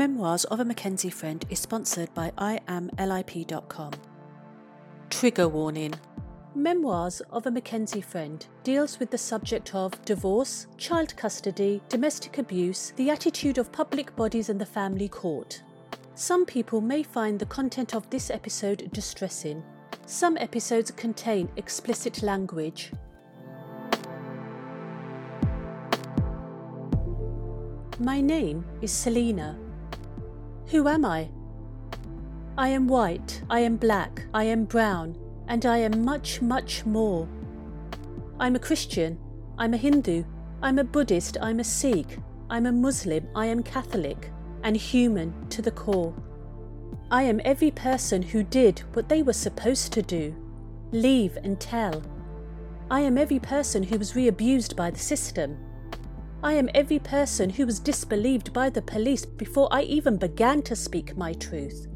Memoirs of a McKenzie Friend is sponsored by IamLIP.com. Trigger warning. Memoirs of a McKenzie Friend deals with the subject of divorce, child custody, domestic abuse, the attitude of public bodies and the family court. Some people may find the content of this episode distressing. Some episodes contain explicit language. My name is Selina. Who am I? I am white, I am black, I am brown, and I am much, much more. I'm a Christian, I'm a Hindu, I'm a Buddhist, I'm a Sikh, I'm a Muslim, I am Catholic, and human to the core. I am every person who did what they were supposed to do leave and tell. I am every person who was re abused by the system. I am every person who was disbelieved by the police before I even began to speak my truth.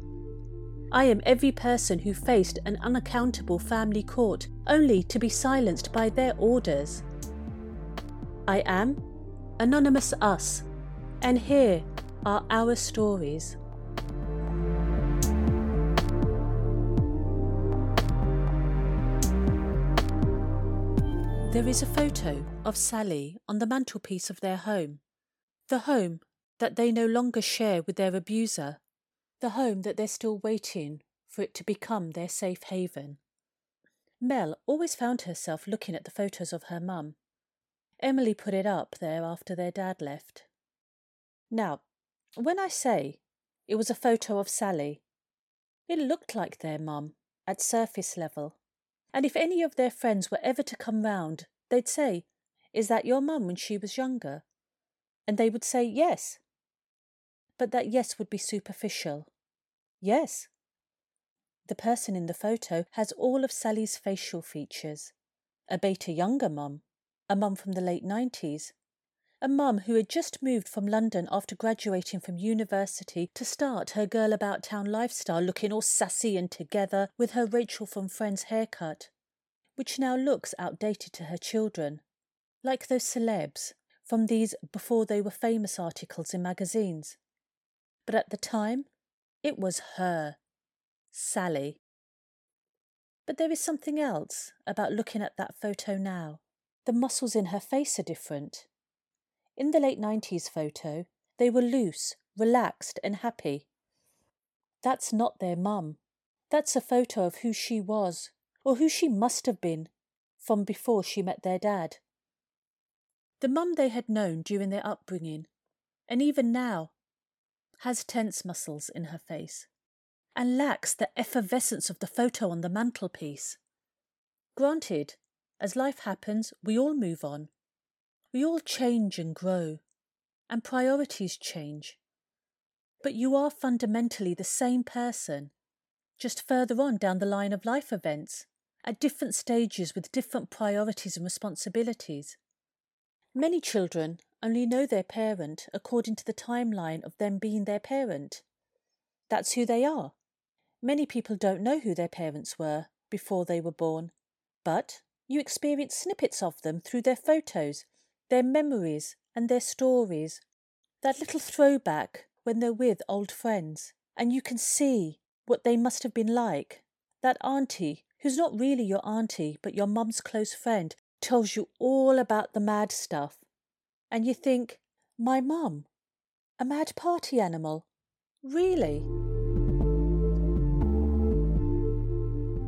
I am every person who faced an unaccountable family court only to be silenced by their orders. I am Anonymous Us, and here are our stories. There is a photo of Sally on the mantelpiece of their home. The home that they no longer share with their abuser. The home that they're still waiting for it to become their safe haven. Mel always found herself looking at the photos of her mum. Emily put it up there after their dad left. Now, when I say it was a photo of Sally, it looked like their mum at surface level. And if any of their friends were ever to come round, they'd say, Is that your mum when she was younger? And they would say, Yes. But that yes would be superficial. Yes. The person in the photo has all of Sally's facial features. A beta younger mum, a mum from the late 90s, a mum who had just moved from London after graduating from university to start her girl about town lifestyle looking all sassy and together with her Rachel from Friends haircut, which now looks outdated to her children, like those celebs from these before they were famous articles in magazines. But at the time, it was her, Sally. But there is something else about looking at that photo now. The muscles in her face are different. In the late 90s photo, they were loose, relaxed, and happy. That's not their mum. That's a photo of who she was, or who she must have been, from before she met their dad. The mum they had known during their upbringing, and even now, has tense muscles in her face and lacks the effervescence of the photo on the mantelpiece. Granted, as life happens, we all move on. We all change and grow, and priorities change. But you are fundamentally the same person, just further on down the line of life events, at different stages with different priorities and responsibilities. Many children only know their parent according to the timeline of them being their parent. That's who they are. Many people don't know who their parents were before they were born, but you experience snippets of them through their photos their memories and their stories. That little throwback when they're with old friends, and you can see what they must have been like. That auntie, who's not really your auntie but your mum's close friend, tells you all about the mad stuff. And you think, my mum? A mad party animal? Really?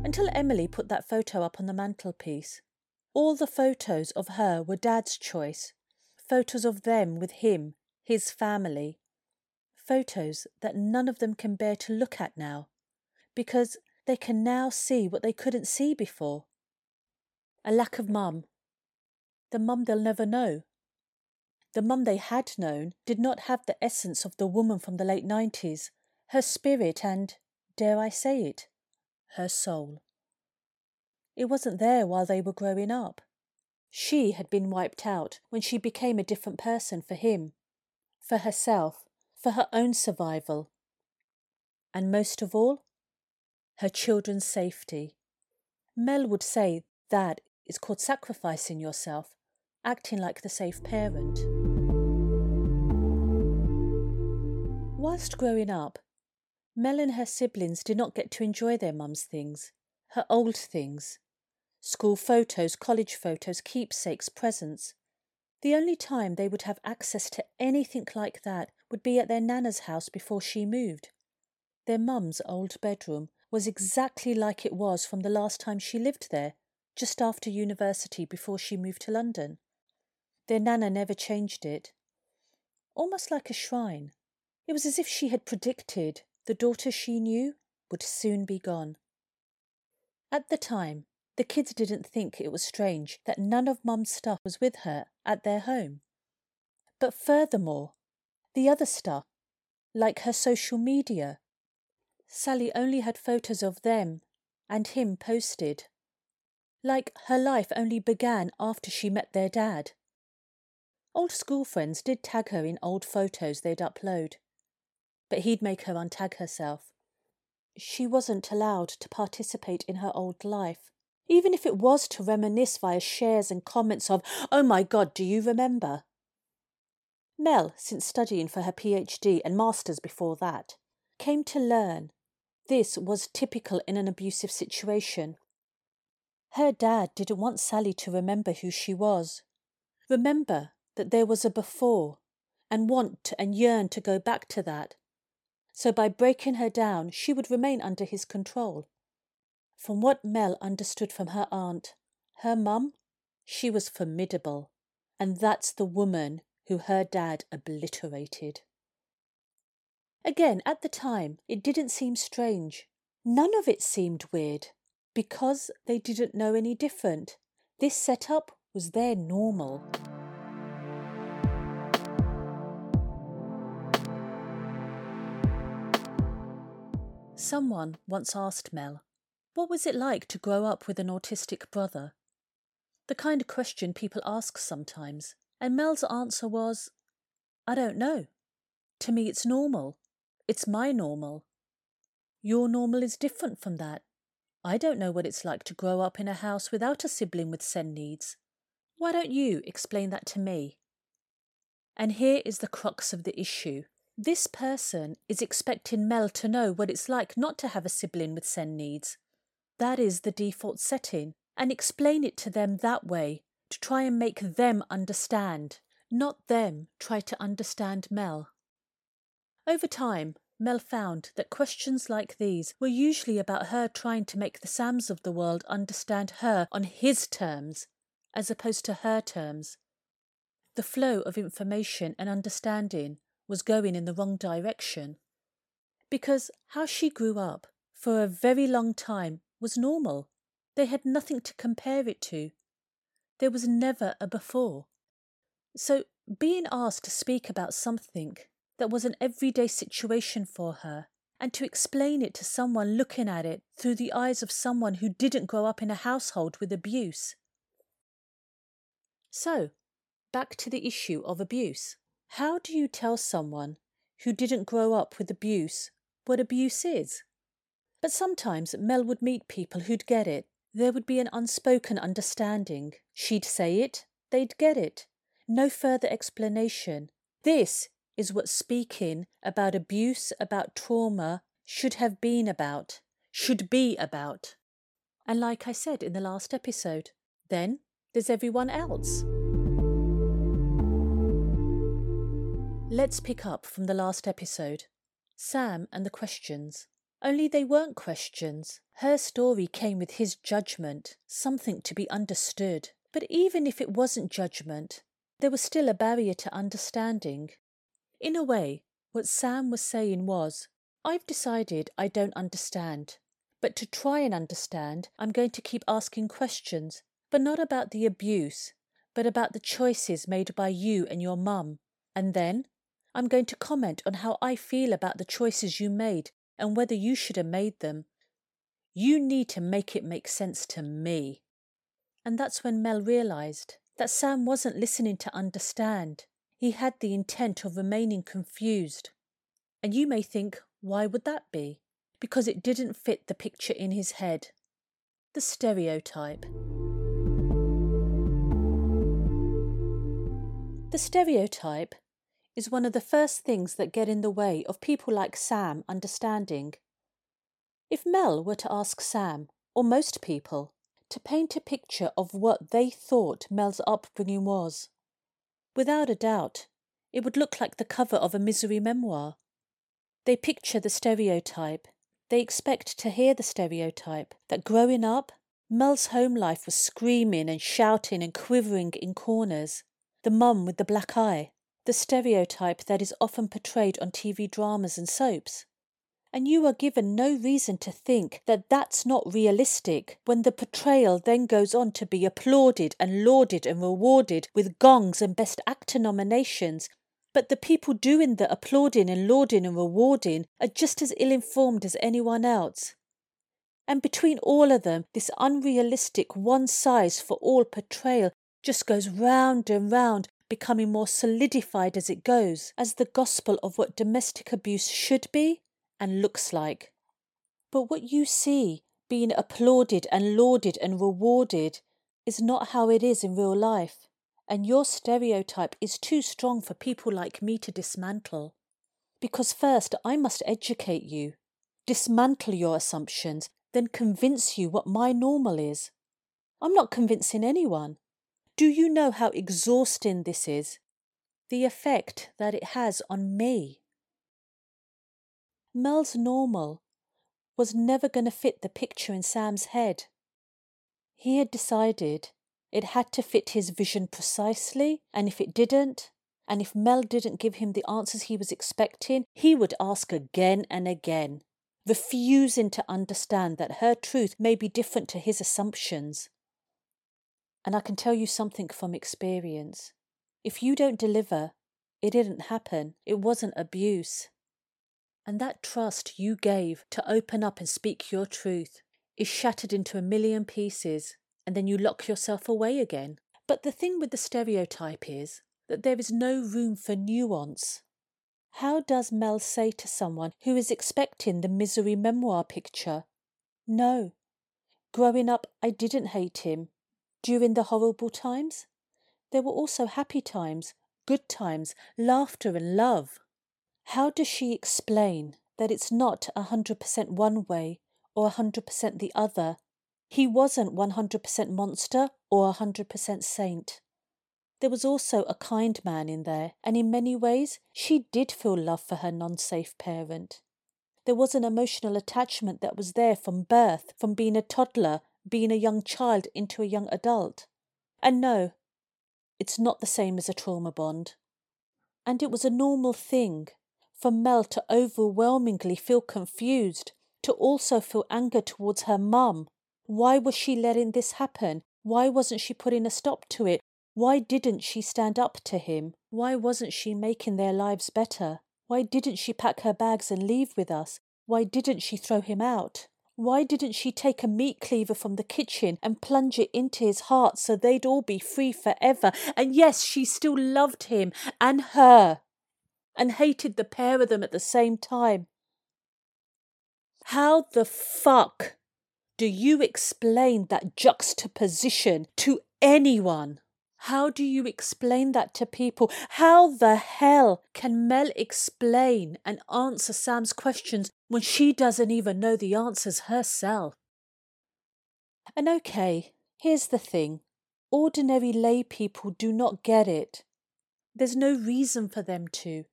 Until Emily put that photo up on the mantelpiece, all the photos of her were Dad's choice, photos of them with him, his family. Photos that none of them can bear to look at now, because they can now see what they couldn't see before. A lack of mum. The mum they'll never know. The mum they had known did not have the essence of the woman from the late nineties, her spirit and, dare I say it, her soul. It wasn't there while they were growing up. She had been wiped out when she became a different person for him, for herself, for her own survival. And most of all, her children's safety. Mel would say that is called sacrificing yourself, acting like the safe parent. Whilst growing up, Mel and her siblings did not get to enjoy their mum's things, her old things school photos, college photos, keepsakes, presents. The only time they would have access to anything like that would be at their Nana's house before she moved. Their mum's old bedroom was exactly like it was from the last time she lived there, just after university before she moved to London. Their Nana never changed it. Almost like a shrine. It was as if she had predicted the daughter she knew would soon be gone. At the time, the kids didn't think it was strange that none of Mum's stuff was with her at their home. But furthermore, the other stuff, like her social media, Sally only had photos of them and him posted. Like her life only began after she met their dad. Old school friends did tag her in old photos they'd upload, but he'd make her untag herself. She wasn't allowed to participate in her old life even if it was to reminisce via shares and comments of, oh my God, do you remember? Mel, since studying for her PhD and Masters before that, came to learn this was typical in an abusive situation. Her dad didn't want Sally to remember who she was, remember that there was a before, and want and yearn to go back to that. So by breaking her down, she would remain under his control. From what Mel understood from her aunt, her mum, she was formidable, and that's the woman who her dad obliterated. Again, at the time, it didn't seem strange. None of it seemed weird, because they didn't know any different. This setup was their normal. Someone once asked Mel what was it like to grow up with an autistic brother? The kind of question people ask sometimes, and Mel's answer was, I don't know. To me, it's normal. It's my normal. Your normal is different from that. I don't know what it's like to grow up in a house without a sibling with SEN needs. Why don't you explain that to me? And here is the crux of the issue. This person is expecting Mel to know what it's like not to have a sibling with SEN needs. That is the default setting, and explain it to them that way to try and make them understand, not them try to understand Mel. Over time, Mel found that questions like these were usually about her trying to make the Sams of the world understand her on his terms, as opposed to her terms. The flow of information and understanding was going in the wrong direction. Because how she grew up, for a very long time, was normal. They had nothing to compare it to. There was never a before. So, being asked to speak about something that was an everyday situation for her, and to explain it to someone looking at it through the eyes of someone who didn't grow up in a household with abuse. So, back to the issue of abuse. How do you tell someone who didn't grow up with abuse what abuse is? But sometimes Mel would meet people who'd get it. There would be an unspoken understanding. She'd say it, they'd get it. No further explanation. This is what speaking about abuse, about trauma, should have been about, should be about. And like I said in the last episode, then there's everyone else. Let's pick up from the last episode Sam and the questions. Only they weren't questions. Her story came with his judgment, something to be understood. But even if it wasn't judgment, there was still a barrier to understanding. In a way, what Sam was saying was, I've decided I don't understand. But to try and understand, I'm going to keep asking questions, but not about the abuse, but about the choices made by you and your mum. And then I'm going to comment on how I feel about the choices you made and whether you should have made them. You need to make it make sense to me. And that's when Mel realised that Sam wasn't listening to understand. He had the intent of remaining confused. And you may think, why would that be? Because it didn't fit the picture in his head. The stereotype. The stereotype is one of the first things that get in the way of people like Sam understanding. If Mel were to ask Sam, or most people, to paint a picture of what they thought Mel's upbringing was, without a doubt, it would look like the cover of a misery memoir. They picture the stereotype. They expect to hear the stereotype that growing up, Mel's home life was screaming and shouting and quivering in corners. The mum with the black eye, the stereotype that is often portrayed on TV dramas and soaps. And you are given no reason to think that that's not realistic when the portrayal then goes on to be applauded and lauded and rewarded with gongs and Best Actor nominations but the people doing the applauding and lauding and rewarding are just as ill informed as anyone else. And between all of them, this unrealistic one size for all portrayal just goes round and round, becoming more solidified as it goes, as the gospel of what domestic abuse should be and looks like. But what you see being applauded and lauded and rewarded is not how it is in real life and your stereotype is too strong for people like me to dismantle. Because first I must educate you, dismantle your assumptions, then convince you what my normal is. I'm not convincing anyone. Do you know how exhausting this is? The effect that it has on me. Mel's normal was never going to fit the picture in Sam's head. He had decided it had to fit his vision precisely, and if it didn't, and if Mel didn't give him the answers he was expecting, he would ask again and again, refusing to understand that her truth may be different to his assumptions. And I can tell you something from experience. If you don't deliver, it didn't happen, it wasn't abuse. And that trust you gave to open up and speak your truth is shattered into a million pieces and then you lock yourself away again. But the thing with the stereotype is that there is no room for nuance. How does Mel say to someone who is expecting the misery memoir picture, No, growing up I didn't hate him. During the horrible times, there were also happy times, good times, laughter and love. How does she explain that it's not a 100% one way or a 100% the other, he wasn't 100% monster or 100% saint. There was also a kind man in there, and in many ways, she did feel love for her non safe parent. There was an emotional attachment that was there from birth, from being a toddler, being a young child into a young adult. And no, it's not the same as a trauma bond. And it was a normal thing for Mel to overwhelmingly feel confused, to also feel anger towards her mum, why was she letting this happen? Why wasn't she putting a stop to it? Why didn't she stand up to him? Why wasn't she making their lives better? Why didn't she pack her bags and leave with us? Why didn't she throw him out? Why didn't she take a meat cleaver from the kitchen and plunge it into his heart so they'd all be free forever? And yes, she still loved him and her and hated the pair of them at the same time. How the fuck do you explain that juxtaposition to anyone? How do you explain that to people? How the hell can Mel explain and answer Sam's questions when she doesn't even know the answers herself? And okay, here's the thing ordinary lay people do not get it. There's no reason for them to.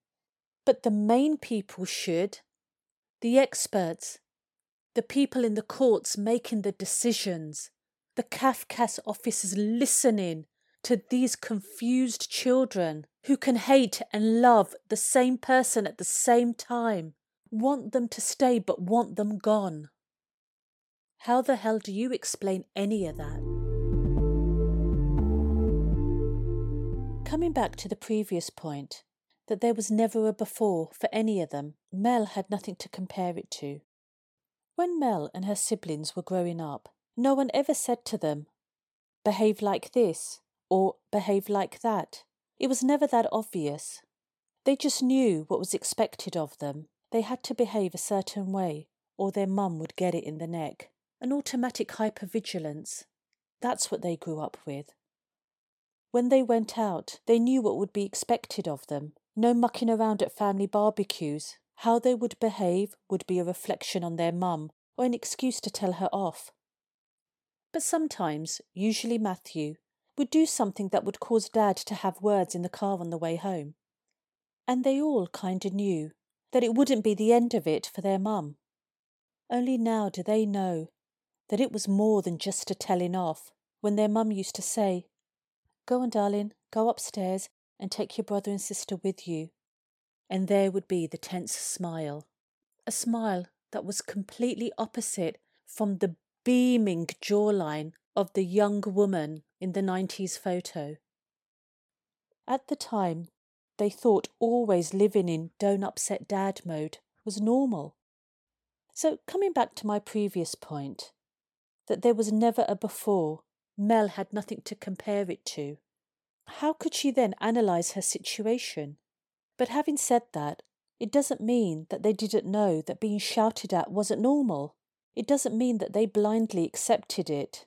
But the main people should. The experts, the people in the courts making the decisions, the Cafcass officers listening to these confused children who can hate and love the same person at the same time, want them to stay but want them gone. How the hell do you explain any of that? Coming back to the previous point, that there was never a before for any of them, Mel had nothing to compare it to. When Mel and her siblings were growing up, no one ever said to them, behave like this or behave like that. It was never that obvious. They just knew what was expected of them. They had to behave a certain way, or their mum would get it in the neck. An automatic hypervigilance. That's what they grew up with. When they went out, they knew what would be expected of them. No mucking around at family barbecues. How they would behave would be a reflection on their mum or an excuse to tell her off. But sometimes, usually Matthew, would do something that would cause Dad to have words in the car on the way home. And they all kinda knew that it wouldn't be the end of it for their mum. Only now do they know that it was more than just a telling off when their mum used to say, Go on, darling, go upstairs and take your brother and sister with you. And there would be the tense smile, a smile that was completely opposite from the beaming jawline of the young woman in the 90s photo. At the time, they thought always living in don't upset dad mode was normal. So, coming back to my previous point, that there was never a before, Mel had nothing to compare it to. How could she then analyse her situation? But having said that, it doesn't mean that they didn't know that being shouted at wasn't normal. It doesn't mean that they blindly accepted it.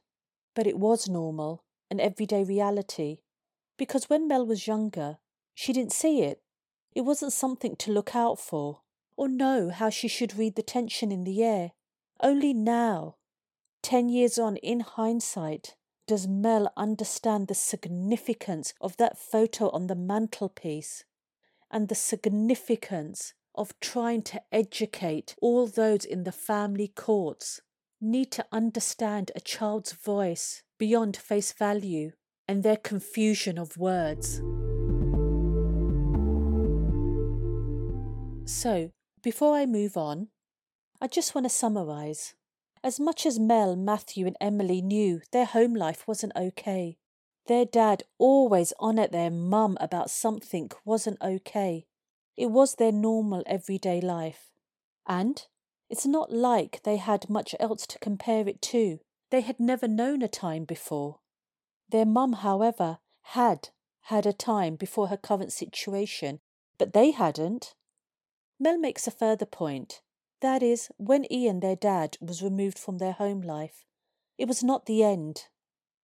But it was normal, an everyday reality. Because when Mel was younger, she didn't see it. It wasn't something to look out for, or know how she should read the tension in the air. Only now, ten years on in hindsight, does Mel understand the significance of that photo on the mantelpiece and the significance of trying to educate all those in the family courts need to understand a child's voice beyond face value and their confusion of words. So, before I move on, I just want to summarise. As much as Mel, Matthew, and Emily knew their home life wasn't okay, their dad always on at their mum about something wasn't okay. It was their normal everyday life. And it's not like they had much else to compare it to. They had never known a time before. Their mum, however, had had a time before her current situation, but they hadn't. Mel makes a further point. That is, when Ian, their dad, was removed from their home life, it was not the end.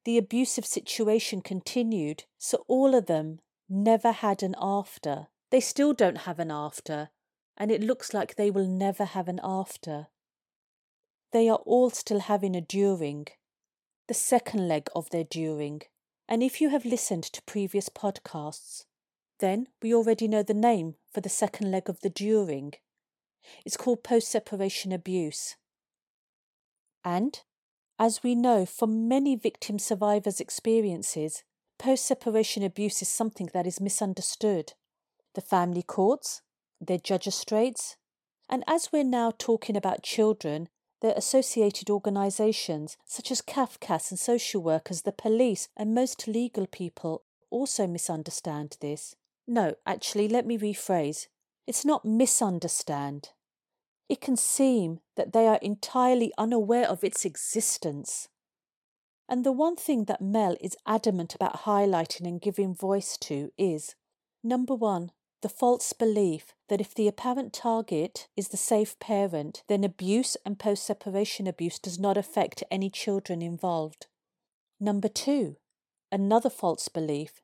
The abusive situation continued, so all of them never had an after. They still don't have an after, and it looks like they will never have an after. They are all still having a during, the second leg of their during. And if you have listened to previous podcasts, then we already know the name for the second leg of the during. It's called post separation abuse. And, as we know from many victim survivors' experiences, post separation abuse is something that is misunderstood. The family courts, their judgestrates, and as we're now talking about children, their associated organisations such as CAFCASS and social workers, the police, and most legal people also misunderstand this. No, actually, let me rephrase. It's not misunderstand. It can seem that they are entirely unaware of its existence. And the one thing that Mel is adamant about highlighting and giving voice to is number one, the false belief that if the apparent target is the safe parent, then abuse and post separation abuse does not affect any children involved. Number two, another false belief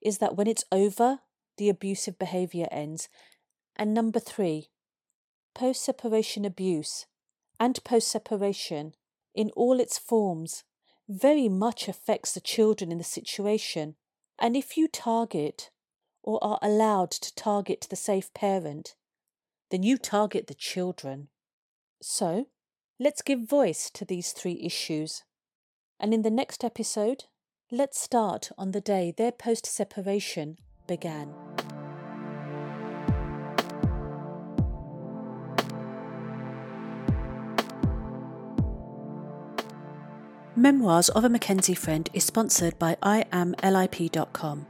is that when it's over, the abusive behaviour ends. And number three, post separation abuse and post separation in all its forms very much affects the children in the situation. And if you target or are allowed to target the safe parent, then you target the children. So, let's give voice to these three issues. And in the next episode, let's start on the day their post separation began. Memoirs of a McKenzie Friend is sponsored by IamLIP.com.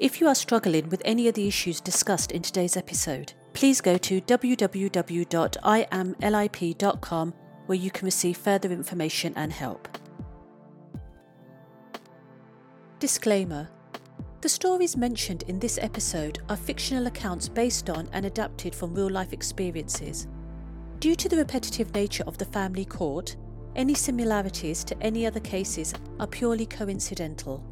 If you are struggling with any of the issues discussed in today's episode, please go to www.iamlip.com where you can receive further information and help. Disclaimer The stories mentioned in this episode are fictional accounts based on and adapted from real life experiences. Due to the repetitive nature of the family court, any similarities to any other cases are purely coincidental.